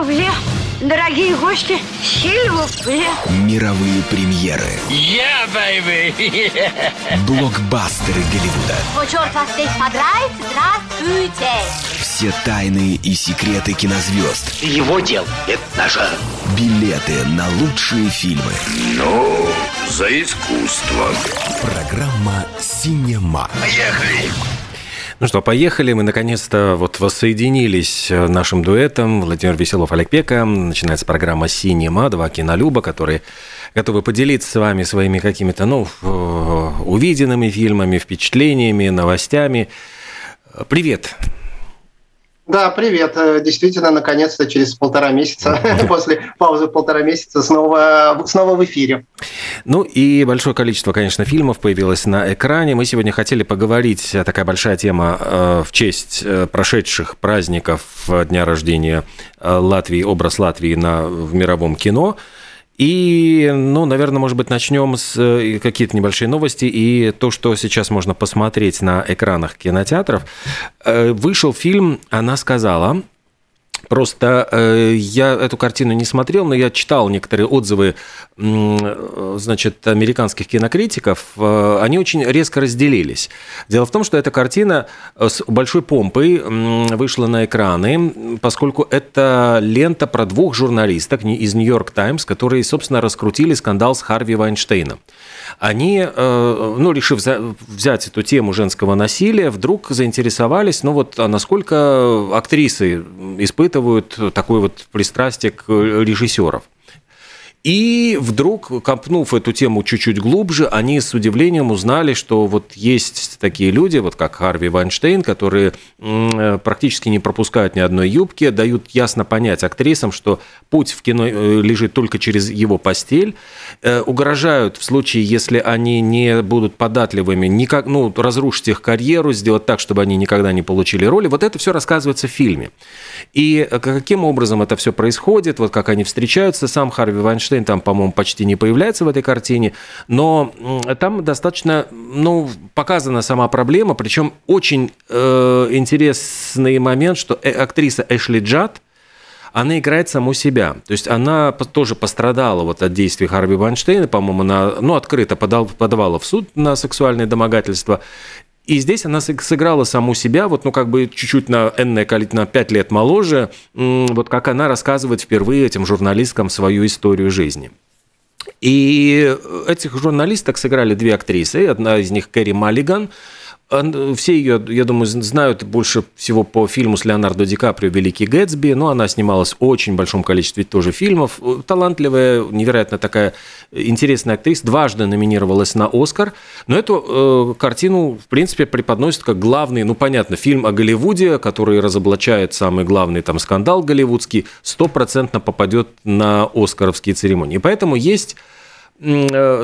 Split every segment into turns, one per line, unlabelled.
Сильвупле. Дорогие гости, Сильвупле.
Мировые премьеры.
Yeah, baby!
Блокбастеры Голливуда.
О, черт вас здесь подрать, здравствуйте!
Все тайны и секреты кинозвезд.
Его дел – это наше.
Билеты на лучшие фильмы.
Ну, за искусство.
Программа «Синема».
Поехали!
Ну что, поехали. Мы наконец-то вот воссоединились э, нашим дуэтом. Владимир Веселов, Олег Пека. Начинается программа «Синема». Два кинолюба, которые готовы поделиться с вами своими какими-то, ну, э, увиденными фильмами, впечатлениями, новостями. Привет.
Да, привет. Э, действительно, наконец-то через полтора месяца, после паузы полтора месяца, снова, снова в эфире.
Ну и большое количество, конечно, фильмов появилось на экране. Мы сегодня хотели поговорить, э, такая большая тема э, в честь прошедших праздников Дня рождения Латвии, образ Латвии на, в мировом кино – и, ну, наверное, может быть, начнем с э, какие-то небольшие новости и то, что сейчас можно посмотреть на экранах кинотеатров. Э, вышел фильм «Она сказала», Просто э, я эту картину не смотрел, но я читал некоторые отзывы, э, значит, американских кинокритиков. Э, они очень резко разделились. Дело в том, что эта картина э, с большой помпой э, вышла на экраны, поскольку это лента про двух журналисток из Нью-Йорк Таймс, которые, собственно, раскрутили скандал с Харви Вайнштейном они, э, ну, решив взять эту тему женского насилия, вдруг заинтересовались, ну вот, а насколько актрисы испытывают такое вот пристрастие к режиссеров. И вдруг, копнув эту тему чуть-чуть глубже, они с удивлением узнали, что вот есть такие люди, вот как Харви Вайнштейн, которые э, практически не пропускают ни одной юбки, дают ясно понять актрисам, что путь в кино э, лежит только через его постель, э, угрожают в случае, если они не будут податливыми, никак, ну, разрушить их карьеру, сделать так, чтобы они никогда не получили роли. Вот это все рассказывается в фильме. И каким образом это все происходит, вот как они встречаются, сам Харви Вайнштейн Эйнштейн там, по-моему, почти не появляется в этой картине, но там достаточно, ну, показана сама проблема, причем очень э, интересный момент, что э, актриса Эшли Джад, она играет саму себя. То есть она тоже пострадала вот от действий Харви Вайнштейна, по-моему, она ну, открыто подал, подавала в суд на сексуальное домогательство. И здесь она сыграла саму себя, вот, ну, как бы чуть-чуть на энное количество, на 5 лет моложе, вот как она рассказывает впервые этим журналисткам свою историю жизни. И этих журналисток сыграли две актрисы. Одна из них Кэрри Маллиган – все ее, я думаю, знают больше всего по фильму с Леонардо Ди Каприо «Великий Гэтсби». Но она снималась в очень большом количестве тоже фильмов. Талантливая, невероятно такая интересная актриса. Дважды номинировалась на «Оскар». Но эту э, картину, в принципе, преподносит как главный, ну, понятно, фильм о Голливуде, который разоблачает самый главный там скандал голливудский, стопроцентно попадет на «Оскаровские церемонии». Поэтому есть Э,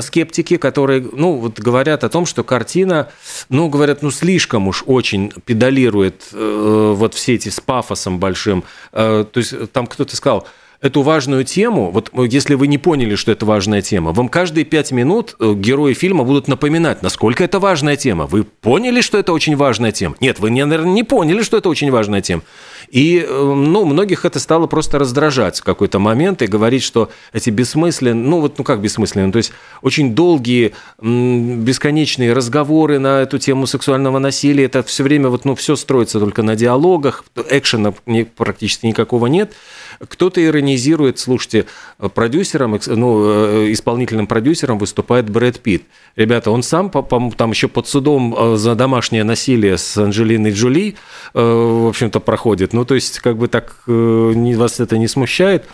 скептики, которые, ну, вот говорят о том, что картина, ну, говорят, ну, слишком уж очень педалирует э, вот все эти с пафосом большим. Э, то есть там кто-то сказал, эту важную тему, вот если вы не поняли, что это важная тема, вам каждые пять минут э, герои фильма будут напоминать, насколько это важная тема. Вы поняли, что это очень важная тема? Нет, вы, наверное, не поняли, что это очень важная тема. И, э, ну, многих это стало просто раздражать в какой-то момент и говорить, что эти бессмысленные, ну, вот, ну, как бессмысленные, то есть очень долгие, бесконечные разговоры на эту тему сексуального насилия, это все время вот, ну, все строится только на диалогах, экшена практически никакого нет. Кто-то иронизирует, слушайте, продюсером, ну, э, исполнительным продюсером выступает Брэд Питт. Ребята, он сам, там еще под судом э, за домашнее насилие с Анджелиной Джоли, в общем-то, проходит. Ну, то есть, как бы так вас это не смущает.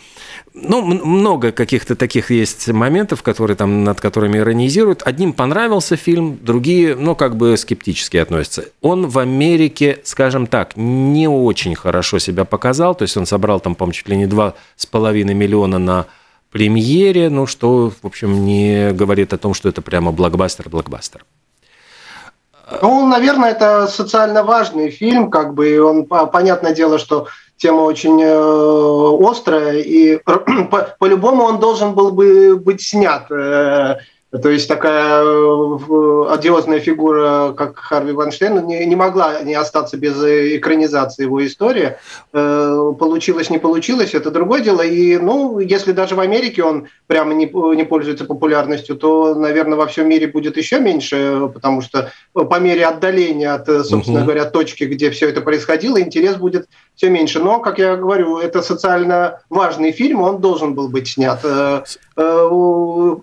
Ну, много каких-то таких есть моментов, которые там, над которыми иронизируют. Одним понравился фильм, другие, ну, как бы скептически относятся. Он в Америке, скажем так, не очень хорошо себя показал. То есть он собрал там, по-моему, чуть ли не 2,5 миллиона на премьере, ну, что, в общем, не говорит о том, что это прямо блокбастер-блокбастер.
Ну, наверное, это социально важный фильм, как бы, и он, понятное дело, что тема очень э, острая, и по-любому он должен был бы быть снят. Э, То есть такая э, одиозная фигура, как Харви Вайнштейн, не, не могла не остаться без экранизации его истории. Э, получилось, не получилось, это другое дело. И, ну, если даже в Америке он прямо не, не пользуется популярностью, то, наверное, во всем мире будет еще меньше, потому что по мере отдаления от, собственно угу. говоря, точки, где все это происходило, интерес будет все меньше. Но, как я говорю, это социально важный фильм, он должен был быть снят. Э,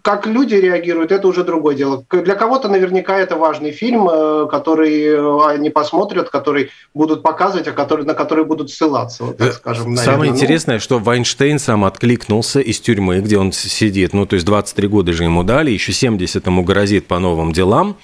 как люди реагируют реагируют, это уже другое дело. Для кого-то наверняка это важный фильм, э, который э, они посмотрят, который будут показывать, а который, на который будут ссылаться. Вот, так скажем,
наверное. Самое ну. интересное, что Вайнштейн сам откликнулся из тюрьмы, где он сидит, ну, то есть 23 года же ему дали, еще 70 ему грозит по новым делам,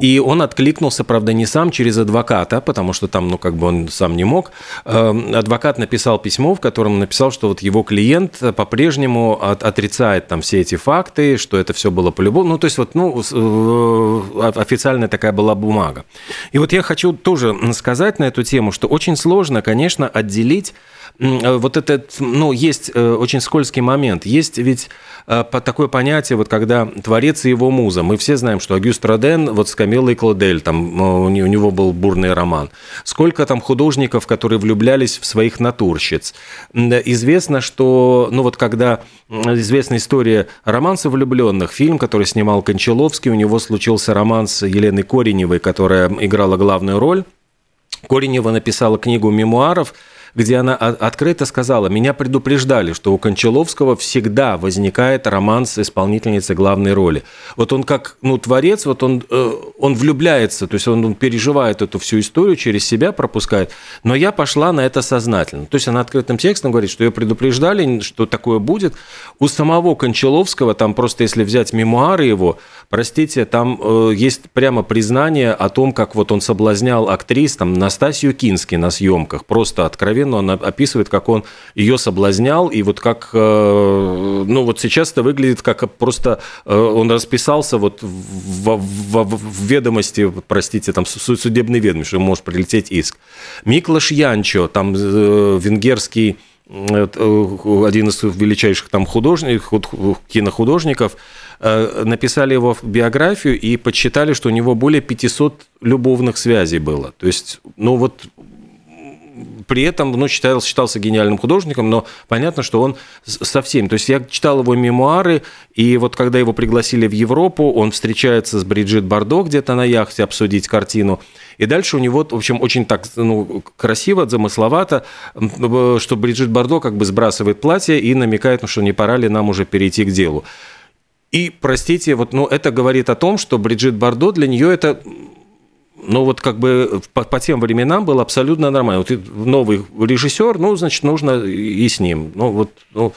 и он откликнулся, правда, не сам, через адвоката, потому что там, ну, как бы он сам не мог. Эм, адвокат написал письмо, в котором написал, что вот его клиент по-прежнему отрицает там все эти факты, что это все было по-любому ну, то есть вот, ну, э, официальная такая была бумага. И вот я хочу тоже сказать на эту тему, что очень сложно, конечно, отделить вот этот, ну, есть э, очень скользкий момент. Есть ведь э, такое понятие, вот когда творец и его муза. Мы все знаем, что Агюст Роден вот с Камиллой Клодель, там у него был бурный роман. Сколько там художников, которые влюблялись в своих натурщиц. Известно, что, ну вот когда известная история романса влюбленных, фильм, который снимал Кончаловский, у него случился роман с Еленой Кореневой, которая играла главную роль. Коренева написала книгу мемуаров – где она открыто сказала, меня предупреждали, что у Кончаловского всегда возникает роман с исполнительницей главной роли. Вот он как ну, творец, вот он, э, он влюбляется, то есть он, он переживает эту всю историю, через себя пропускает. Но я пошла на это сознательно. То есть она открытым текстом говорит, что ее предупреждали, что такое будет. У самого Кончаловского, там просто если взять мемуары его, простите, там э, есть прямо признание о том, как вот он соблазнял актрис, там, Настасью Кински на съемках, просто откровенно он описывает, как он ее соблазнял, и вот как, э, ну вот сейчас это выглядит как просто э, он расписался вот в, в, в ведомости, простите, там судебный ведомости, что может прилететь иск. Миклаш Янчо, там э, венгерский один из величайших там художников, кинохудожников, написали его биографию и подсчитали, что у него более 500 любовных связей было. То есть, ну вот при этом ну, считался, считался гениальным художником, но понятно, что он совсем... То есть я читал его мемуары, и вот когда его пригласили в Европу, он встречается с Бриджит Бардо где-то на яхте обсудить картину, и дальше у него, в общем, очень так ну, красиво, замысловато, что Бриджит Бардо как бы сбрасывает платье и намекает, ну, что не пора ли нам уже перейти к делу. И, простите, вот, ну, это говорит о том, что Бриджит Бардо для нее это ну вот как бы по, по тем временам было абсолютно нормально. Вот новый режиссер, ну, значит, нужно и с ним. Ну, вот, ну,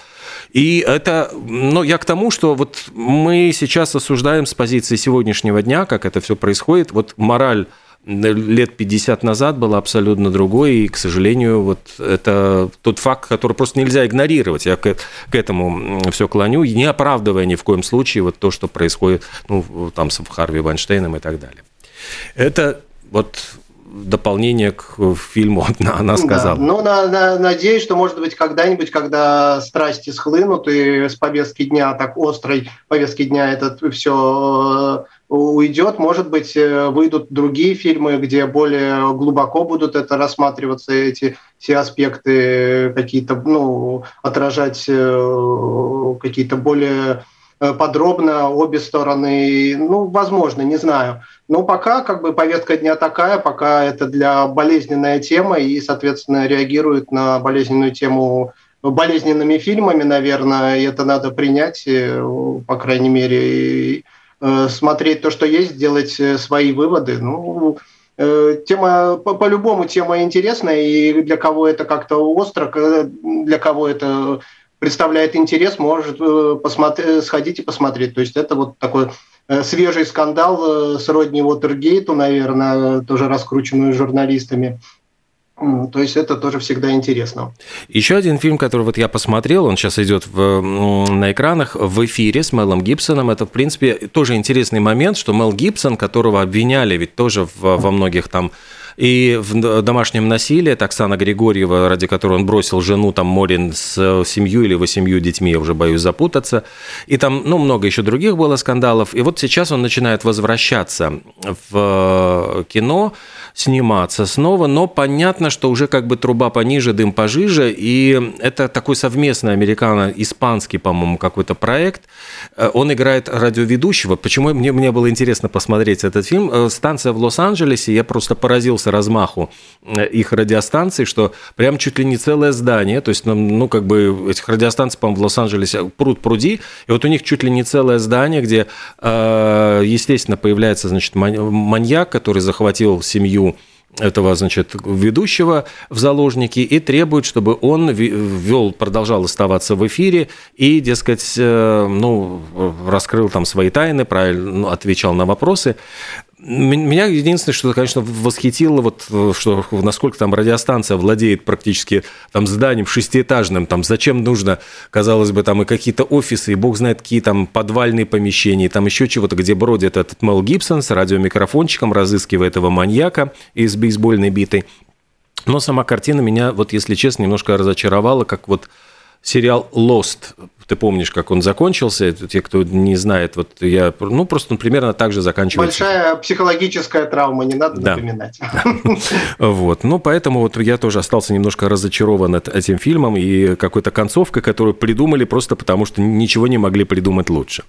и это, ну, я к тому, что вот мы сейчас осуждаем с позиции сегодняшнего дня, как это все происходит. Вот мораль лет 50 назад была абсолютно другой, и, к сожалению, вот это тот факт, который просто нельзя игнорировать. Я к, к этому все клоню, не оправдывая ни в коем случае вот то, что происходит ну, там с Харви Вайнштейном и так далее. Это вот дополнение к фильму она сказала. Да.
Ну, на, на, надеюсь, что, может быть, когда-нибудь, когда страсти схлынут и с повестки дня, так острой повестки дня это все э, уйдет, может быть, э, выйдут другие фильмы, где более глубоко будут это рассматриваться, эти все аспекты какие-то, ну, отражать э, какие-то более Э, подробно обе стороны, ну, возможно, не знаю. Но пока как бы повестка дня такая, пока это для болезненная тема и, соответственно, реагирует на болезненную тему болезненными фильмами, наверное, это надо принять, э, по крайней мере, и э, смотреть то, что есть, делать свои выводы. Ну, тема, по-любому тема интересная, и для кого это как-то остро, для кого это представляет интерес, может э, посмотри, сходить и посмотреть. То есть это вот такой э, свежий скандал э, сродни Уотергейту, наверное, тоже раскрученную журналистами. То есть это тоже всегда интересно.
Еще один фильм, который вот я посмотрел, он сейчас идет в, на экранах в эфире с Мелом Гибсоном. Это, в принципе, тоже интересный момент, что Мел Гибсон, которого обвиняли ведь тоже в, во многих там И в домашнем насилии это Оксана Григорьева, ради которой он бросил жену там Морин с семью или восемью детьми, я уже боюсь запутаться. И там, ну, много еще других было скандалов. И вот сейчас он начинает возвращаться в кино, сниматься снова, но понятно, что уже как бы труба пониже, дым пожиже, и это такой совместный американо-испанский, по-моему, какой-то проект. Э, он играет радиоведущего. Почему мне, мне было интересно посмотреть этот фильм? Э, станция в Лос-Анджелесе, я просто поразился размаху э, их радиостанций, что прям чуть ли не целое здание, то есть, ну, ну как бы этих радиостанций, по-моему, в Лос-Анджелесе пруд пруди, и вот у них чуть ли не целое здание, где, естественно, появляется, значит, маньяк, который захватил семью семью этого, значит, ведущего в заложники и требует, чтобы он вел, продолжал оставаться в эфире и, дескать, э, ну, раскрыл там свои тайны, правильно ну, отвечал на вопросы. Меня единственное, что, конечно, восхитило, вот, э, что насколько там радиостанция владеет практически там зданием шестиэтажным, там зачем нужно, казалось бы, там и какие-то офисы, и бог знает какие там подвальные помещения, и там еще чего-то, где бродит этот Мел Гибсон с радиомикрофончиком, разыскивая этого маньяка из бейсбольной битой. Но сама картина меня, вот если честно, немножко разочаровала, как вот сериал Lost ты помнишь, как он закончился. Те, кто не знает, вот я, ну, просто он примерно так же заканчивается.
Большая психологическая травма, не надо да. напоминать.
Вот, ну, поэтому вот я тоже остался немножко разочарован этим фильмом и какой-то концовкой, которую придумали просто потому, что ничего не могли придумать лучше.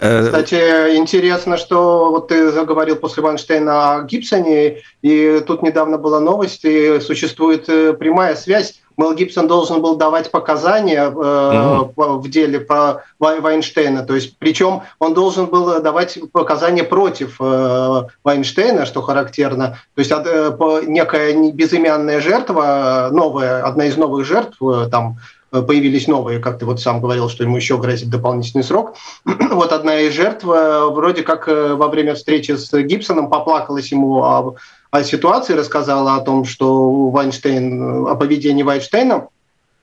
Э, Кстати, интересно, что вот ты заговорил после Вайнштейна о Гибсоне, и тут недавно была новость, и существует э, прямая связь Мел Гибсон должен был давать показания э, mm-hmm. в деле по Вайнштейна. То есть, причем он должен был давать показания против э, Вайнштейна, что характерно. То есть, э, некая безымянная жертва, новая, одна из новых жертв, э, там э, появились новые, как ты вот сам говорил, что ему еще грозит дополнительный срок. вот одна из жертв э, вроде как во время встречи с Гибсоном поплакалась ему об о ситуации, рассказала о том, что Вайнштейн, о поведении Вайнштейна.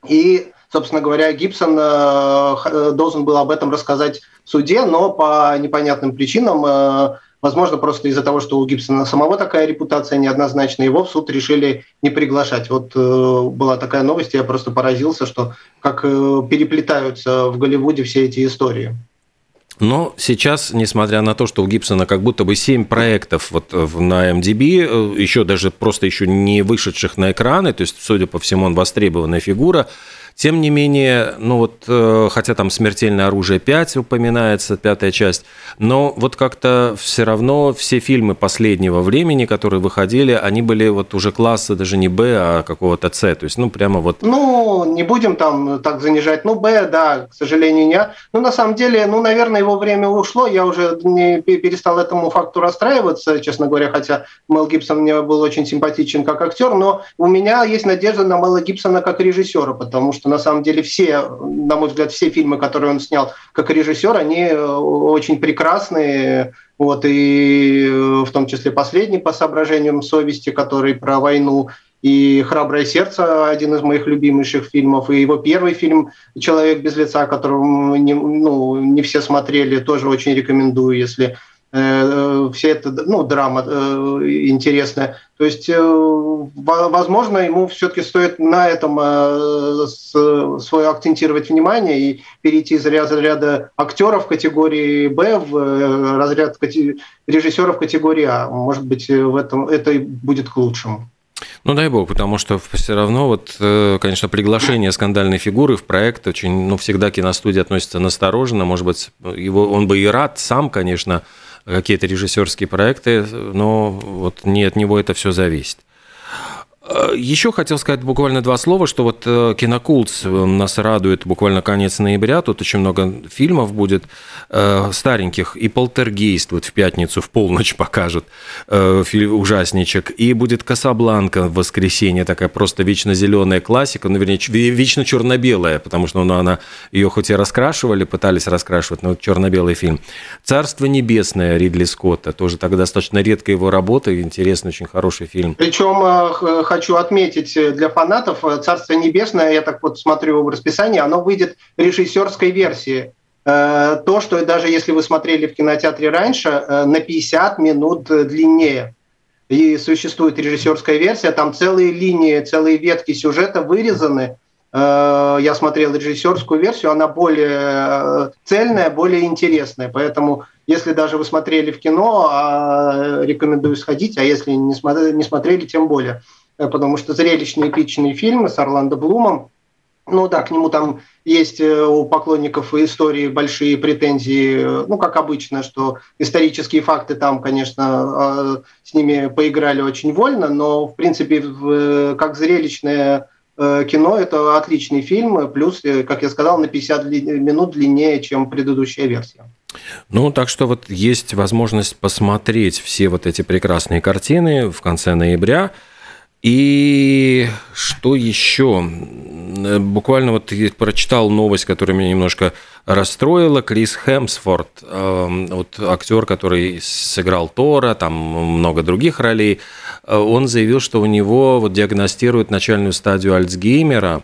И, собственно говоря, Гибсон э, э, должен был об этом рассказать в суде, но по непонятным причинам, э, возможно, просто из-за того, что у Гибсона самого такая репутация неоднозначная, его в суд решили не приглашать. Вот была такая новость, я просто поразился, что как переплетаются в Голливуде все эти истории.
Но сейчас, несмотря на то, что у Гибсона как будто бы 7 проектов вот на MDB, еще даже просто еще не вышедших на экраны, то есть, судя по всему, он востребованная фигура, тем не менее, ну вот, э, хотя там «Смертельное оружие 5» упоминается, пятая часть, но вот как-то все равно все фильмы последнего времени, которые выходили, они были вот уже класса даже не «Б», а какого-то «С», то есть, ну, прямо вот...
Ну, не будем там так занижать, ну, «Б», да, к сожалению, не. Ну, на самом деле, ну, наверное, его время ушло, я уже не перестал этому факту расстраиваться, честно говоря, хотя Мел Гибсон мне был очень симпатичен как актер, но у меня есть надежда на Мела Гибсона как режиссера, потому что что на самом деле все, на мой взгляд, все фильмы, которые он снял как режиссер, они э, очень прекрасные, вот, и э, в том числе последний по соображениям совести, который про войну, и «Храброе сердце» – один из моих любимейших фильмов, и его первый фильм «Человек без лица», которого не, ну, не все смотрели, тоже очень рекомендую, если все это, ну, драма э, интересная. То есть, э, возможно, ему все-таки стоит на этом свое акцентировать внимание и перейти из разряда актеров категории Б в разряд режиссеров категории А. Может быть, в этом это будет к лучшему.
Ну, дай бог, потому что все равно, вот, конечно, приглашение скандальной фигуры в проект очень, ну, всегда киностудия относится настороженно, может быть, его, он бы и рад сам, конечно, какие-то режиссерские проекты, но вот не от него это все зависит. Э, Еще хотел сказать буквально два слова, что вот э, Кинокулс нас радует буквально конец ноября. Тут очень много фильмов будет э, стареньких. И «Полтергейст» вот в пятницу в полночь покажут ужасничек. И будет «Касабланка» в воскресенье, такая просто вечно зеленая классика, ну, вернее, вечно черно-белая, потому что ну, она ее хоть и раскрашивали, пытались раскрашивать, но черно-белый фильм. «Царство небесное» Ридли Скотта, тоже тогда достаточно редкая его работа, интересный, очень хороший фильм.
Причем хочу отметить э, для фанатов, э, «Царство небесное», я так вот смотрю в расписании, оно выйдет режиссерской версии. Э, то, что даже если вы смотрели в кинотеатре раньше, на 50 минут длиннее. и существует режиссерская версия, там целые линии, целые ветки сюжета вырезаны. Я смотрел режиссерскую версию, она более цельная, более интересная. Поэтому, если даже вы смотрели в кино, а, рекомендую сходить, а если не смотрели, тем более. Потому что зрелищные эпичные фильмы с Орландо Блумом, ну да, к нему там есть э, у поклонников истории большие претензии, э, ну, как обычно, что исторические факты там, конечно, а, с ними поиграли очень вольно, но, в принципе, как зрелищное э, кино это отличный фильм, плюс, как я сказал, на 50 минут длиннее, чем предыдущая версия.
Ну, так что вот есть возможность посмотреть все вот эти прекрасные картины в конце ноября – и что еще? Буквально вот прочитал новость, которая меня немножко расстроила. Крис Хемсфорд, эм, вот актер, который сыграл Тора, там много других ролей, э, он заявил, что у него вот диагностируют начальную стадию Альцгеймера.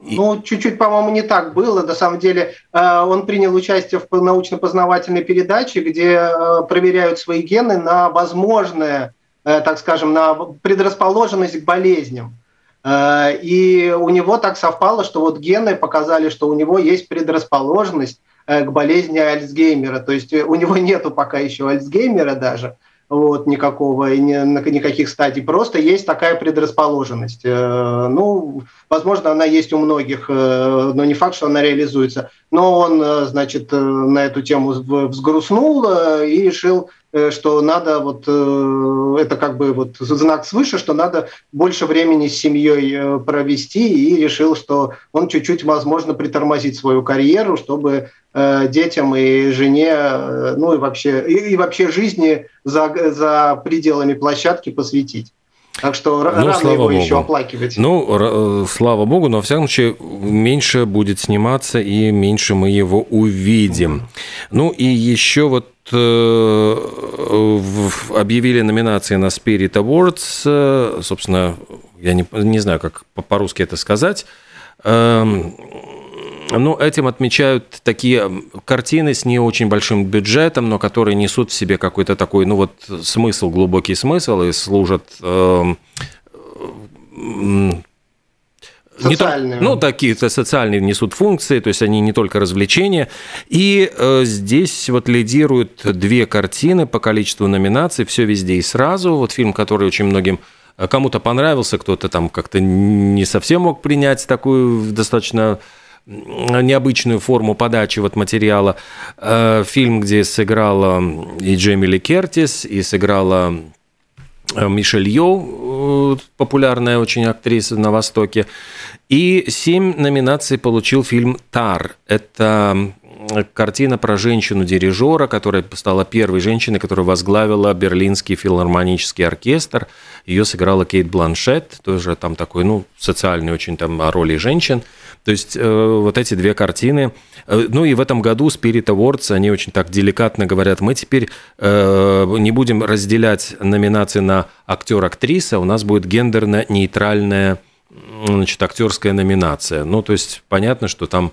Ну, чуть-чуть, по-моему, не так было. На самом деле, э, он принял участие в научно-познавательной передаче, где э, проверяют свои гены на возможное Э, так скажем, на предрасположенность к болезням. Э, и у него так совпало, что вот гены показали, что у него есть предрасположенность э, к болезни Альцгеймера. То есть у него нету пока еще Альцгеймера даже, вот, никакого, никаких стадий. Просто есть такая предрасположенность. Ну, возможно, она есть у многих, но не факт, что она реализуется. Но он, значит, на эту тему взгрустнул и решил Э, что надо вот э, это как бы вот знак свыше, что надо больше времени с семьей э, провести, и решил, что он чуть-чуть, возможно, притормозит свою карьеру, чтобы детям и жене, ну и вообще, и, и вообще жизни за, за пределами площадки посвятить. Так что ну, рано слава его Богу. еще оплакивать.
Ну, слава Богу, но, во всяком случае, меньше будет сниматься, и меньше мы его увидим. Ну, и еще вот Э, объявили номинации на Spirit Awards. Э, собственно, я не, не знаю, как по-русски это сказать. Эм, ну, этим отмечают такие картины с не очень большим бюджетом, но которые несут в себе какой-то такой, ну вот, смысл, глубокий смысл и служат эм,
Социальные.
Не, ну, такие-то социальные несут функции, то есть они не только развлечения. И э, здесь вот лидируют две картины по количеству номинаций, все везде и сразу. Вот фильм, который очень многим э, кому-то понравился, кто-то там как-то не совсем мог принять такую достаточно необычную форму подачи вот материала. Э, фильм, где сыграла и Джейми Ли Кертис, и сыграла Мишель Йоу, э, популярная очень актриса на Востоке. И семь номинаций получил фильм «Тар». Это картина про женщину-дирижера, которая стала первой женщиной, которая возглавила Берлинский филармонический оркестр. Ее сыграла Кейт Бланшет, тоже там такой, ну, социальный очень там о роли женщин. То есть э, вот эти две картины. Э, ну и в этом году Spirit Awards, они очень так деликатно говорят, мы теперь э, не будем разделять номинации на актер-актриса, у нас будет гендерно-нейтральная значит, актерская номинация. Ну, то есть понятно, что там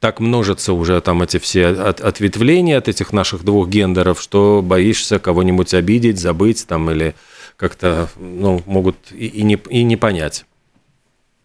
так множатся уже там эти все от, ответвления от этих наших двух гендеров, что боишься кого-нибудь обидеть, забыть там или как-то, ну, могут и, и, не, и не понять.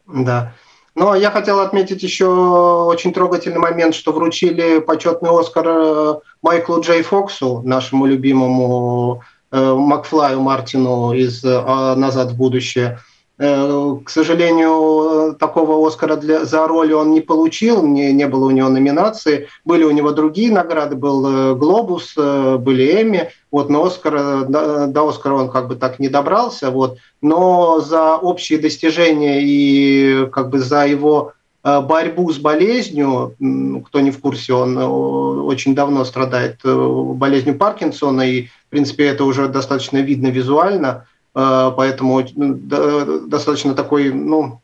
Да. Но я хотел отметить еще очень трогательный момент, что вручили почетный Оскар Майклу Джей Фоксу, нашему любимому э, Макфлаю Мартину из э, «Назад в будущее». Э, к сожалению, такого Оскара для, за роль он не получил, не, не было у него номинации. Были у него другие награды, был э, «Глобус», э, были «Эмми». Вот, но Оскара, до, до Оскара он как бы так не добрался. Вот. Но за общие достижения и как бы за его борьбу с болезнью, кто не в курсе, он очень давно страдает болезнью Паркинсона, и, в принципе, это уже достаточно видно визуально – поэтому ну, достаточно такой, ну,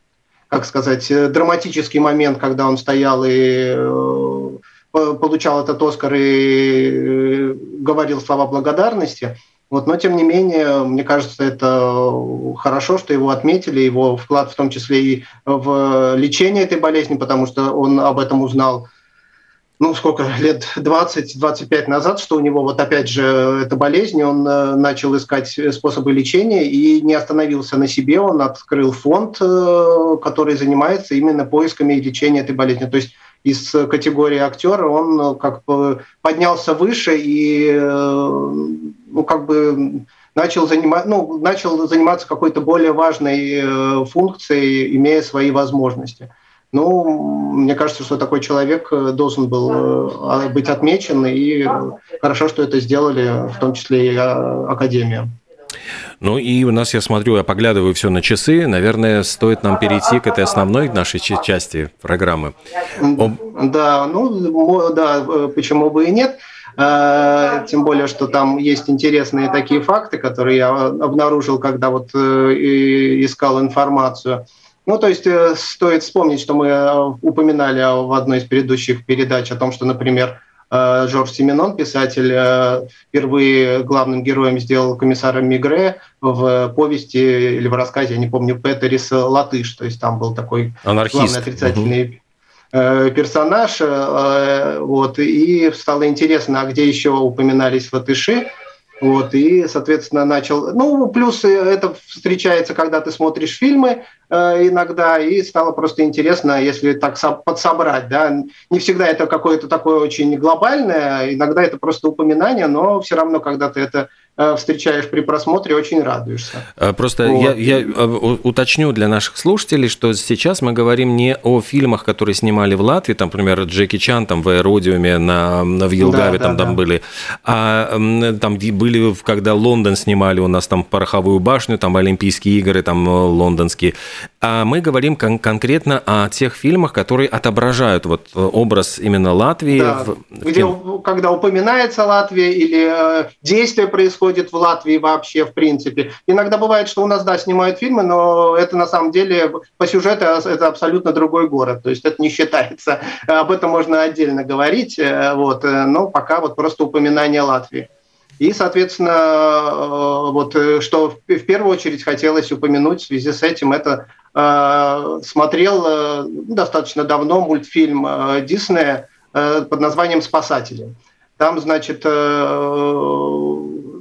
как сказать, э, драматический момент, когда он стоял и э, получал этот Оскар и говорил слова благодарности. Вот, но тем не менее, мне кажется, это хорошо, что его отметили, его вклад в том числе и в лечение этой болезни, потому что он об этом узнал ну, сколько, лет 20-25 назад, что у него вот опять же эта болезнь, он э, начал искать способы лечения и не остановился на себе, он открыл фонд, э, который занимается именно поисками и лечением этой болезни. То есть из категории актера он э, как бы поднялся выше и ну, как бы начал, занимать, ну, начал заниматься какой-то более важной функцией, имея свои возможности. Ну, мне кажется, что такой человек э, должен был э, а, быть отмечен, и хорошо, что это сделали, в том числе и а, Академия.
Ну и у нас, я смотрю, я поглядываю все на часы. Наверное, стоит нам перейти к этой основной нашей части программы.
Да, ну да, э, почему бы и нет. Тем более, что там есть интересные такие факты, которые я обнаружил, когда вот искал информацию. Ну, то есть э, стоит вспомнить, что мы э, упоминали в одной из предыдущих передач о том, что, например, э, Жорж Семенон, писатель, впервые главным героем сделал комиссара Мигре в повести или в рассказе, я не помню, Петерис Латыш. То есть там был такой
Анархист.
главный отрицательный угу. персонаж. Вот, и стало интересно, а где еще упоминались латыши. Вот, и, соответственно, начал... Ну, плюс это встречается, когда ты смотришь фильмы э, иногда, и стало просто интересно, если так подсобрать, да. Не всегда это какое-то такое очень глобальное, иногда это просто упоминание, но все равно, когда ты это Э, встречаешь при просмотре, очень радуешься.
Э, просто вот. я, я э, уточню для наших слушателей, что сейчас мы говорим не о фильмах, которые снимали в Латвии, там, например, Джеки Чан там в Аэродиуме на, в Елгаве да, там, да, там да. были, а там были, когда Лондон снимали у нас там пороховую башню, там Олимпийские игры, там лондонские. А мы говорим кон- конкретно о тех фильмах, которые отображают вот образ именно Латвии. Да,
в, где, в когда упоминается Латвия или э, действие происходит происходит в Латвии вообще, в принципе. Иногда бывает, что у нас, да, снимают фильмы, но это на самом деле по сюжету это абсолютно другой город, то есть это не считается. Об этом можно отдельно говорить, э, вот, э, но пока вот просто упоминание Латвии. И, соответственно, э, вот что в первую очередь хотелось упомянуть в связи с этим, это смотрел достаточно давно мультфильм э, Диснея под названием «Спасатели». Там, значит,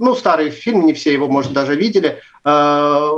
ну, старый фильм, не все его, может, даже видели. Э,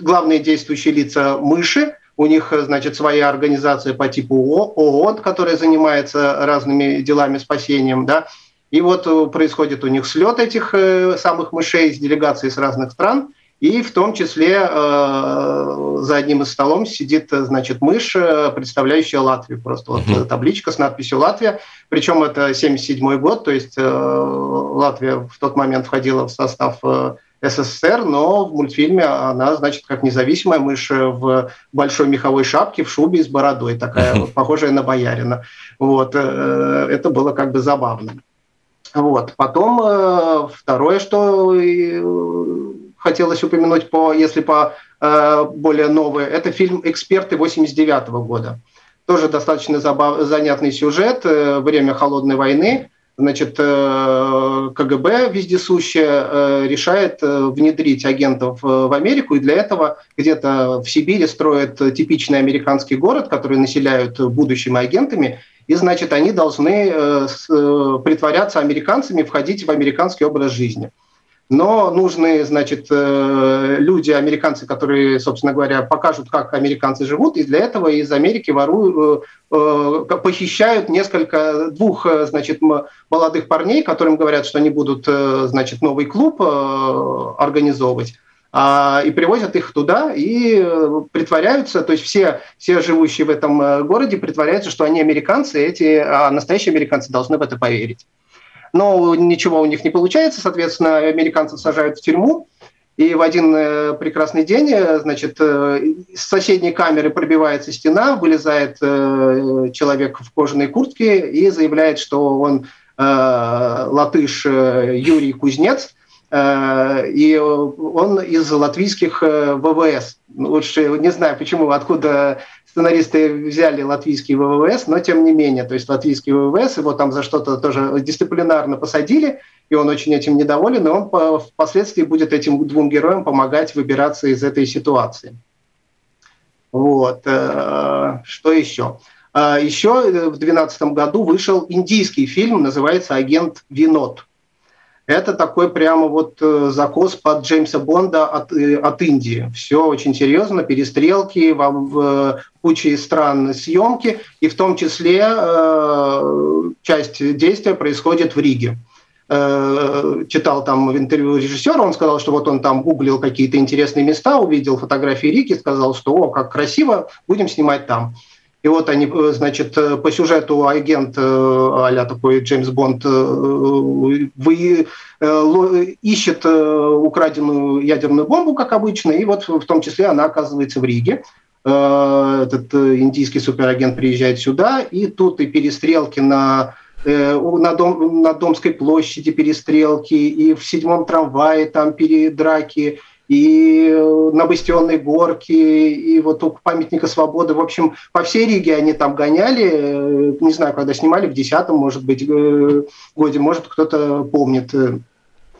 главные действующие лица мыши, у них, значит, своя организация по типу ООН, которая занимается разными делами спасением, да, и вот э, происходит у них слет этих э, самых мышей с делегацией с разных стран, и в том числе э, за одним из столом сидит, значит, мышь, представляющая Латвию. Просто вот uh-huh. табличка с надписью «Латвия». Причем это 77 год, то есть э, Латвия в тот момент входила в состав э, СССР, но в мультфильме она, значит, как независимая мышь в большой меховой шапке, в шубе и с бородой, такая uh-huh. похожая на боярина. Вот. Э, это было как бы забавно. Вот. Потом э, второе, что хотелось упомянуть, по, если по э, более новые, это фильм «Эксперты» 89 года. Тоже достаточно забав, занятный сюжет, э, время холодной войны. Значит, э, КГБ вездесущее э, решает э, внедрить агентов э, в Америку, и для этого где-то в Сибири строят типичный американский город, который населяют будущими агентами, и, значит, они должны э, э, притворяться американцами, входить в американский образ жизни но нужны, значит, э, люди, американцы, которые, собственно говоря, покажут, как американцы живут, и для этого из Америки воруют, э, э, похищают несколько, двух, значит, молодых парней, которым говорят, что они будут, значит, новый клуб организовывать, а, и привозят их туда и притворяются, то есть все, все живущие в этом городе притворяются, что они американцы, эти, а настоящие американцы должны в это поверить но ничего у них не получается, соответственно, американцев сажают в тюрьму, и в один э, прекрасный день, э, значит, э, с соседней камеры пробивается стена, вылезает человек в кожаной куртке и заявляет, что он латыш Юрий Кузнец, и он из латвийских ВВС. Лучше не знаю, почему, откуда сценаристы взяли латвийский ВВС, но тем не менее, то есть латвийский ВВС, его там за что-то тоже дисциплинарно посадили, и он очень этим недоволен, и он впоследствии будет этим двум героям помогать выбираться из этой ситуации. Вот. Э, что еще? А еще в 2012 году вышел индийский фильм, называется «Агент Винод». Это такой прямо вот э, закос под Джеймса Бонда от, э, от Индии. Все очень серьезно, перестрелки, в, в куче стран съемки, и в том числе э, часть действия происходит в Риге э, читал там в интервью режиссера, он сказал, что вот он там гуглил какие-то интересные места, увидел фотографии Риги, сказал, что о, как красиво, будем снимать там. И вот они, э, значит, э, по сюжету агент а такой Джеймс Бонд вы, ищет украденную ядерную бомбу, как обычно, и вот в том числе она оказывается в Риге. Этот индийский суперагент приезжает сюда, и тут и перестрелки на на, дом, на Домской площади перестрелки, и в седьмом трамвае там передраки, и э, на Бастионной горке, и вот у памятника свободы. В общем, по всей Риге они там гоняли, э, не знаю, когда снимали, в десятом, может быть, э, годе, может, кто-то помнит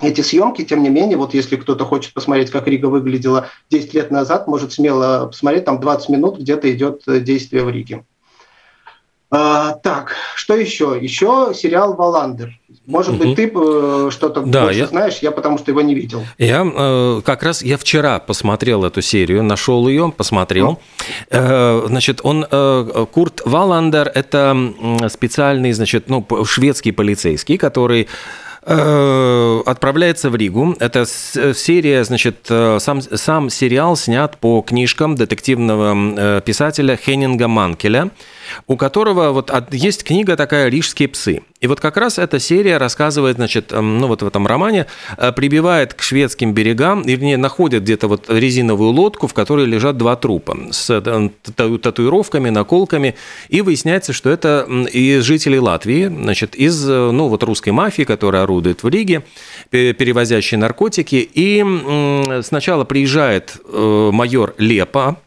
эти съемки, тем не менее, вот если кто-то хочет посмотреть, как Рига выглядела 10 лет назад, может смело посмотреть, там 20 минут где-то идет действие в Риге. А, так, что еще? Еще сериал «Валандер». Может угу. быть, ты э, что-то да, больше я... знаешь, я потому что его не видел.
Я э, как раз я вчера посмотрел эту серию, нашел ее, посмотрел. Э, значит, он э, Курт Валандер это специальный, значит, ну шведский полицейский, который э, отправляется в Ригу. Это серия, значит, э, сам, сам сериал снят по книжкам детективного писателя Хеннинга Манкеля у которого вот есть книга такая «Рижские псы». И вот как раз эта серия рассказывает, значит, эм, ну вот в этом романе, э, прибивает к шведским берегам, вернее, находит где-то вот резиновую лодку, в которой лежат два трупа с э, татуировками, наколками, и выясняется, что это и жители Латвии, значит, из, э, ну вот русской мафии, которая орудует в Риге, перевозящие наркотики, и сначала приезжает майор Лепа,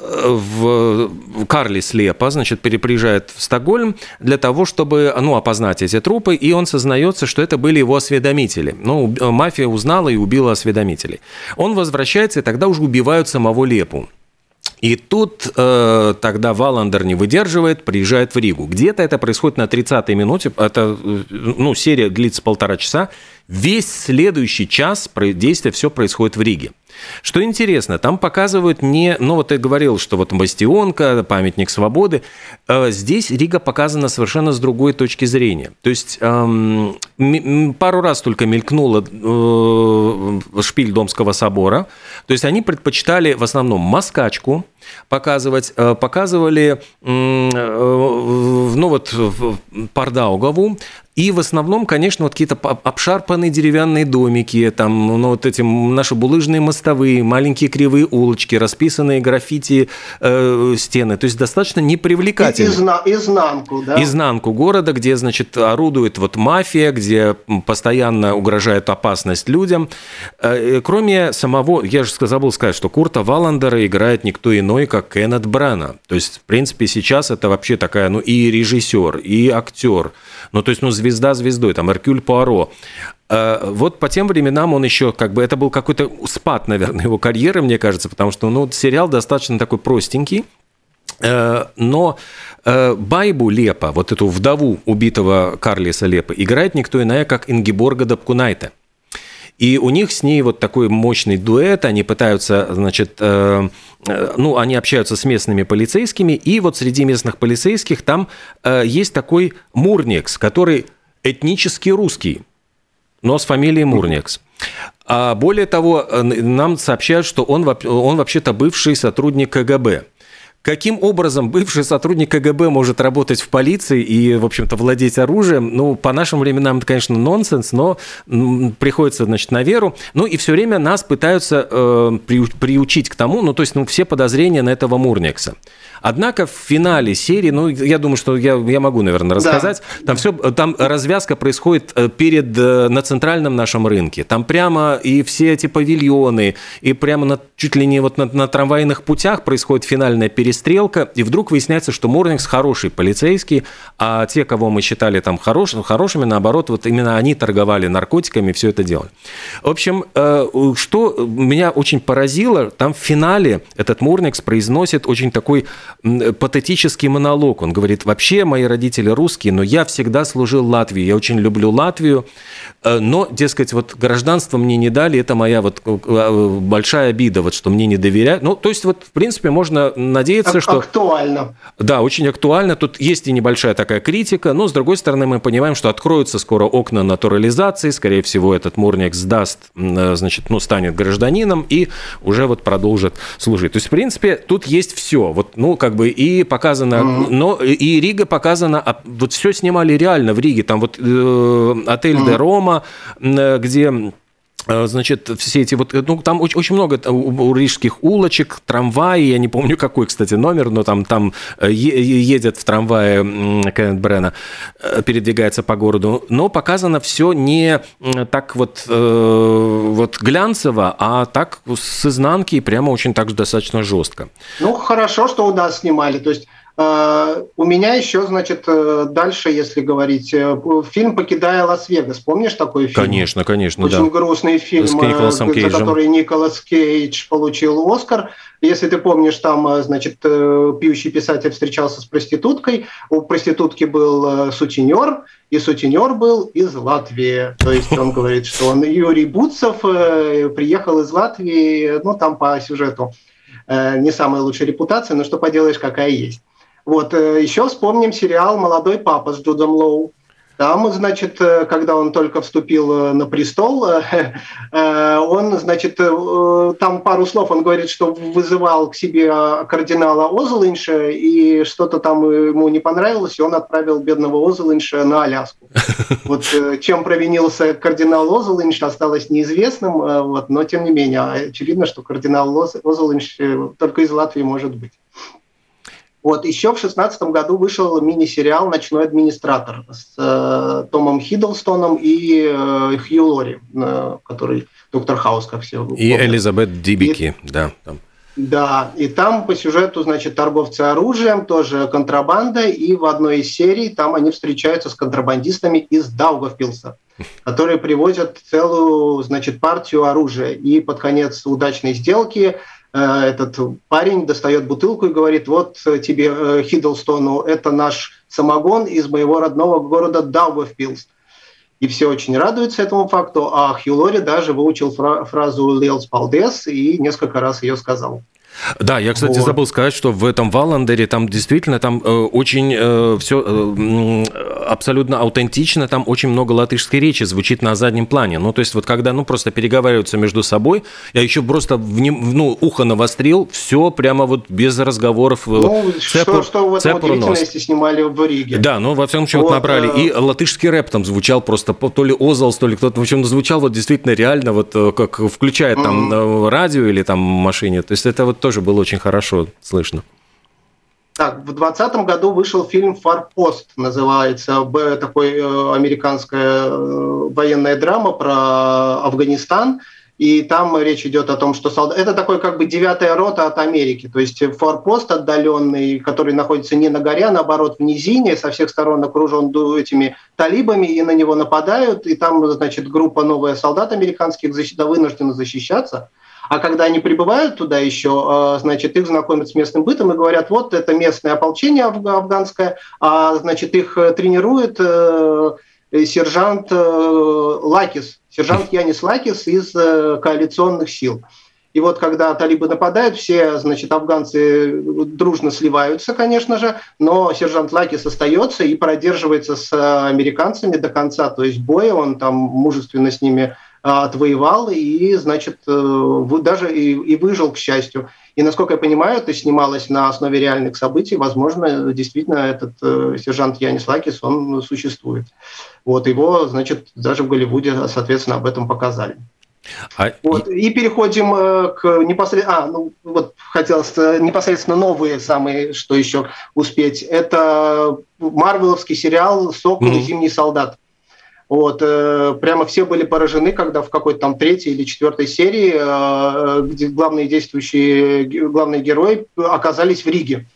в Карли слепо, значит, переприезжает в Стокгольм для того, чтобы, ну, опознать эти трупы, и он сознается, что это были его осведомители. Ну, мафия узнала и убила осведомителей. Он возвращается, и тогда уже убивают самого Лепу. И тут э, тогда Валандер не выдерживает, приезжает в Ригу. Где-то это происходит на 30-й минуте. Это, э, ну, серия длится полтора часа. Весь следующий час действия все происходит в Риге. Что интересно, там показывают не... Ну, вот ты говорил, что вот бастионка, памятник свободы. Э, здесь Рига показана совершенно с другой точки зрения. То есть эм, пару раз только мелькнула э, шпиль Домского собора. То есть они предпочитали в основном москачку, показывать, э, показывали ну вот Пардаугову, и в основном, конечно, вот какие-то обшарпанные деревянные домики, там, ну, вот эти наши булыжные мостовые, маленькие кривые улочки, расписанные граффити э, стены. То есть достаточно непривлекательно.
Изна, изнанку, да?
Изнанку города, где, значит, орудует вот мафия, где постоянно угрожает опасность людям. Э, кроме самого, я же забыл сказать, что Курта Валандера играет никто иной, как Кеннет Брана. То есть, в принципе, сейчас это вообще такая, ну, и режиссер, и актер. Ну, то есть, ну, звезда звездой, там, Эркюль Пуаро. Э, вот по тем временам он еще, как бы, это был какой-то спад, наверное, его карьеры, мне кажется, потому что, ну, сериал достаточно такой простенький, э, но э, Байбу Лепа, вот эту вдову убитого Карлиса Лепа, играет никто иная, как Ингиборга Дапкунайте. И у них с ней вот такой мощный дуэт, они пытаются, значит, э, э, ну, они общаются с местными полицейскими, и вот среди местных полицейских там э, есть такой Мурникс, который этнически русский, но с фамилией Мурникс. А более того, нам сообщают, что он, он вообще-то бывший сотрудник КГБ. Каким образом бывший сотрудник КГБ может работать в полиции и, в общем-то, владеть оружием? Ну, по нашим временам это, конечно, нонсенс, но приходится, значит, на веру. Ну, и все время нас пытаются э, приучить к тому, ну, то есть, ну, все подозрения на этого Мурникса. Однако в финале серии, ну, я думаю, что я, я могу, наверное, рассказать, да. там все, там развязка происходит э, перед, э, на центральном нашем рынке. Там прямо и все эти павильоны, и прямо на, чуть ли не вот на, на трамвайных путях происходит финальная перестрелка и вдруг выясняется, что Морнингс хороший полицейский, а те, кого мы считали там хорош, хорошими, наоборот, вот именно они торговали наркотиками, все это делали. В общем, э, что меня очень поразило, там в финале этот Морнингс произносит очень такой патетический монолог. Он говорит, вообще мои родители русские, но я всегда служил Латвии, я очень люблю Латвию, э, но, дескать, вот гражданство мне не дали, это моя вот э, большая обида, вот что мне не доверяют. Ну, то есть вот, в принципе, можно надеяться,
Ак-
что...
Актуально.
Да, очень актуально. Тут есть и небольшая такая критика, но, с другой стороны, мы понимаем, что откроются скоро окна натурализации, скорее всего, этот Мурник сдаст, э, значит, ну, станет гражданином и уже вот продолжит служить. То есть, в принципе, тут есть все. Вот, ну, как бы и показано, mm-hmm. но и Рига показана, а вот все снимали реально в Риге. Там вот э, отель mm-hmm. Де Рома, э, где значит, все эти вот, ну, там очень, очень много рижских улочек, трамваи, я не помню какой, кстати, номер, но там, там э, едет в трамвае Кеннет Брена, э, передвигается по городу, но показано все не так вот, вот глянцево, а так с изнанки и прямо очень так достаточно жестко.
Ну, хорошо, что у нас снимали, то есть Э, у меня еще, значит, э, дальше, если говорить, э, фильм «Покидая Лас-Вегас». Помнишь такой фильм?
Конечно, конечно,
Очень
да.
грустный фильм,
за
который Николас Кейдж получил Оскар. Если ты помнишь, там, значит, пьющий писатель встречался с проституткой. У проститутки был сутенер, и сутенер был из Латвии. То есть он говорит, что он Юрий Буцев приехал из Латвии, ну, там по сюжету не самая лучшая репутация, но что поделаешь, какая есть. Вот, э, еще вспомним сериал «Молодой папа» с Джудом Лоу. Там, значит, э, когда он только вступил э, на престол, он, значит, там пару слов он говорит, что вызывал к себе кардинала Озелинша, и что-то там ему не понравилось, и он отправил бедного Озелинша на Аляску. Вот чем провинился кардинал Озелинш, осталось неизвестным, вот, но тем не менее, очевидно, что кардинал Озелинш только из Латвии может быть. Вот, еще в шестнадцатом году вышел мини-сериал «Ночной администратор» с э, Томом Хиддлстоном и э, Хью Лори, э, который доктор Хаус, как все
И помнят. Элизабет Дибики, и, да. Там.
Да, и там по сюжету, значит, торговцы оружием, тоже контрабанда, и в одной из серий там они встречаются с контрабандистами из Даугавпилса, которые привозят целую, значит, партию оружия. И под конец удачной сделки этот парень достает бутылку и говорит, вот тебе, э, Хиддлстону, это наш самогон из моего родного города Даугавпилс. И все очень радуются этому факту, а Хью Лори даже выучил фразу «Лелс Палдес» и несколько раз ее сказал.
Да, я, кстати, вот. забыл сказать, что в этом Валандере там действительно там э, очень э, все э, абсолютно аутентично, там очень много латышской речи звучит на заднем плане. Ну, то есть вот когда, ну, просто переговариваются между собой, я еще просто в нем, ну, ухо навострил, все прямо вот без разговоров. Э,
ну, цепур, что, что в этом удивительно, если снимали в Риге.
Да, ну, во всяком случае, вот, вот набрали. Э... И латышский рэп там звучал просто, то ли Озалс, то ли кто-то, в общем, звучал вот действительно реально, вот э, как включает там mm-hmm. радио или там машине. То есть это вот тоже было очень хорошо слышно.
Так, в 2020 году вышел фильм «Фарпост», называется, такой э, американская э, военная драма про Афганистан. И там речь идет о том, что солдат... это такой как бы девятая рота от Америки, то есть форпост отдаленный, который находится не на горе, а наоборот в низине, со всех сторон окружен этими талибами, и на него нападают, и там, значит, группа новая солдат американских вынуждена защищаться. А когда они прибывают туда еще, а, значит, их знакомят с местным бытом и говорят, вот это местное ополчение афганское, а, значит, их э, тренирует э, сержант э, Лакис, сержант Янис Лакис из коалиционных сил. И вот когда талибы нападают, все, значит, афганцы дружно сливаются, конечно же, но сержант Лакис остается и продерживается с американцами до конца, то есть боя, он там мужественно с ними отвоевал и, значит, э, даже и, и выжил, к счастью. И, насколько я понимаю, это снималось на основе реальных событий. Возможно, действительно, этот э, сержант Янис Лакис, он существует. Вот его, значит, даже в Голливуде, соответственно, об этом показали. А... Вот, и переходим э, к непосредственно... А, ну, вот хотелось непосредственно новые самые, что еще успеть. Это марвеловский сериал «Сокол mm-hmm. и зимний солдат». Вот, э, прямо все были поражены, когда в какой-то там третьей или четвертой серии, э, где главные действующие, главные герои оказались в Риге.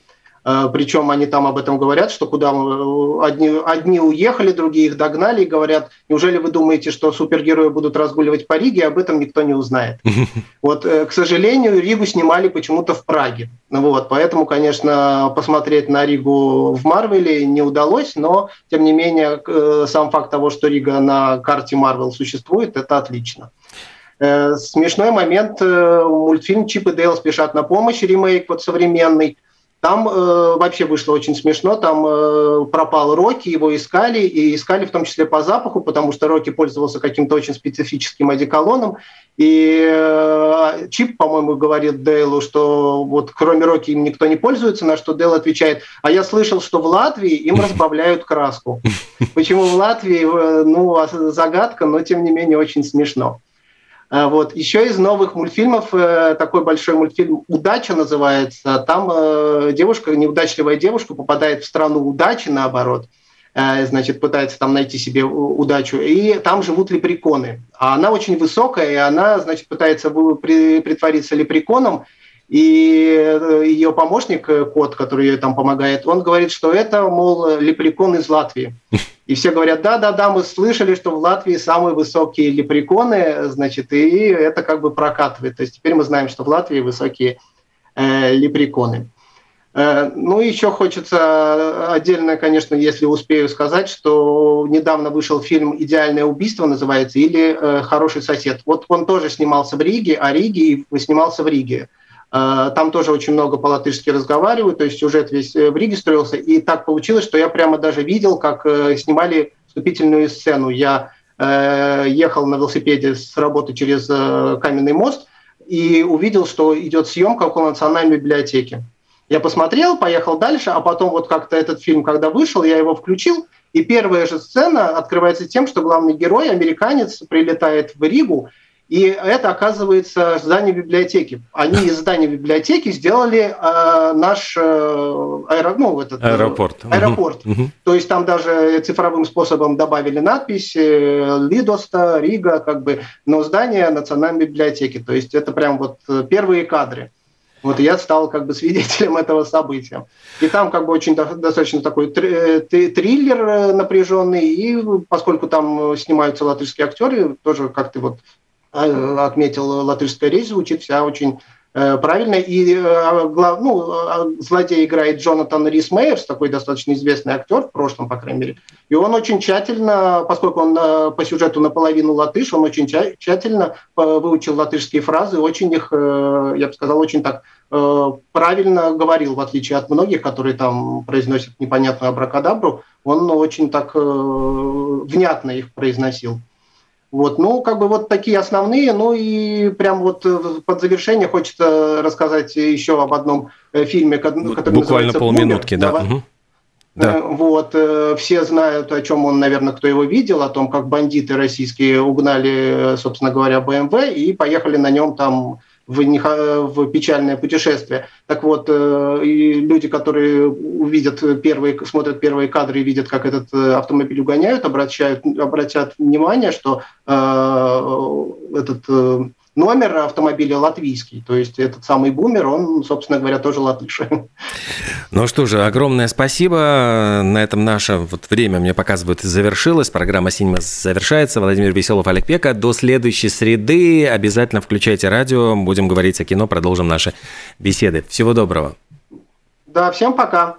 Э, Причем они там об этом говорят, что куда мы, одни, одни уехали, другие их догнали и говорят, неужели вы думаете, что супергерои будут разгуливать по Риге, об этом никто не узнает. Вот, э, к сожалению, Ригу снимали почему-то в Праге. Вот, поэтому, конечно, посмотреть на Ригу в Марвеле не удалось, но, тем не менее, э, сам факт того, что Рига на карте Марвел существует, это отлично. Смешной момент, мультфильм «Чип и Дейл спешат на помощь», ремейк вот современный, там э, вообще вышло очень смешно. Там э, пропал Рокки, его искали, и искали в том числе по запаху, потому что Рокки пользовался каким-то очень специфическим одеколоном. И э, Чип, по-моему, говорит Дейлу, что вот кроме Рокки им никто не пользуется, на что Дейл отвечает, а я слышал, что в Латвии им разбавляют краску. Почему в Латвии, э, ну, а загадка, но тем не менее очень смешно. А, вот. Еще из новых мультфильмов, э, такой большой мультфильм «Удача» называется. Там э, девушка, неудачливая девушка попадает в страну удачи, наоборот, э, значит, пытается там найти себе удачу. И там живут лепреконы. А она очень высокая, и она, значит, пытается притвориться лепреконом, и ее помощник, кот, который ей там помогает, он говорит, что это, мол, лепрекон из Латвии. И все говорят, да-да-да, мы слышали, что в Латвии самые высокие лепреконы, значит, и это как бы прокатывает. То есть теперь мы знаем, что в Латвии высокие э, лепреконы. Э, ну, еще хочется отдельно, конечно, если успею сказать, что недавно вышел фильм «Идеальное убийство» называется, или э, «Хороший сосед». Вот он тоже снимался в Риге, а Риге снимался в Риге. Э, там тоже очень много по-латышски разговаривают, то есть сюжет весь э, в Риге строился. И так получилось, что я прямо даже видел, как э, снимали вступительную сцену. Я ехал на велосипеде с работы через Каменный мост и увидел, что идет съемка около Национальной библиотеки. Я посмотрел, поехал дальше, а потом вот как-то этот фильм, когда вышел, я его включил, и первая же сцена открывается тем, что главный герой, американец, прилетает в Ригу, и это, оказывается, здание библиотеки. Они из здания библиотеки сделали э, наш э, аэро, ну, этот,
э, аэропорт.
аэропорт. Угу. То есть там даже цифровым способом добавили надпись э, Лидоста, Рига, как бы, но здание Национальной библиотеки. То есть это прям вот первые кадры. Вот я стал как бы свидетелем этого события. И там как бы очень достаточно такой э, триллер э, напряженный, и поскольку там снимаются латышские актеры, тоже как ты вот отметил, латышская речь звучит вся очень э, правильно. И э, ну, а, злодей играет Джонатан Рис Мейерс, такой достаточно известный актер, в прошлом, по крайней мере. И он очень тщательно, поскольку он э, по сюжету наполовину латыш, он очень тщательно выучил латышские фразы, очень их, я бы сказал, очень так правильно говорил, в отличие от многих, которые там произносят непонятную абракадабру, он очень так внятно их произносил. Вот, ну, как бы вот такие основные. Ну и прям вот э, под завершение хочется рассказать еще об одном э, фильме, который
Буквально полминутки, да. Угу.
Да. Вот, все знают, о чем он, наверное, кто его видел, о том, как бандиты российские угнали, собственно говоря, БМВ и поехали на нем там в, в печальное путешествие. Так вот, э, и люди, которые увидят первые, смотрят первые кадры и видят, как этот э, автомобиль угоняют, обращают, обратят внимание, что э, этот э, номер автомобиля латвийский. То есть этот самый бумер, он, собственно говоря, тоже латыш.
Ну что же, огромное спасибо. На этом наше вот время, мне показывают, завершилось. Программа «Синема» завершается. Владимир Веселов, Олег Пека. До следующей среды обязательно включайте радио. Будем говорить о кино, продолжим наши беседы. Всего доброго.
Да, всем пока.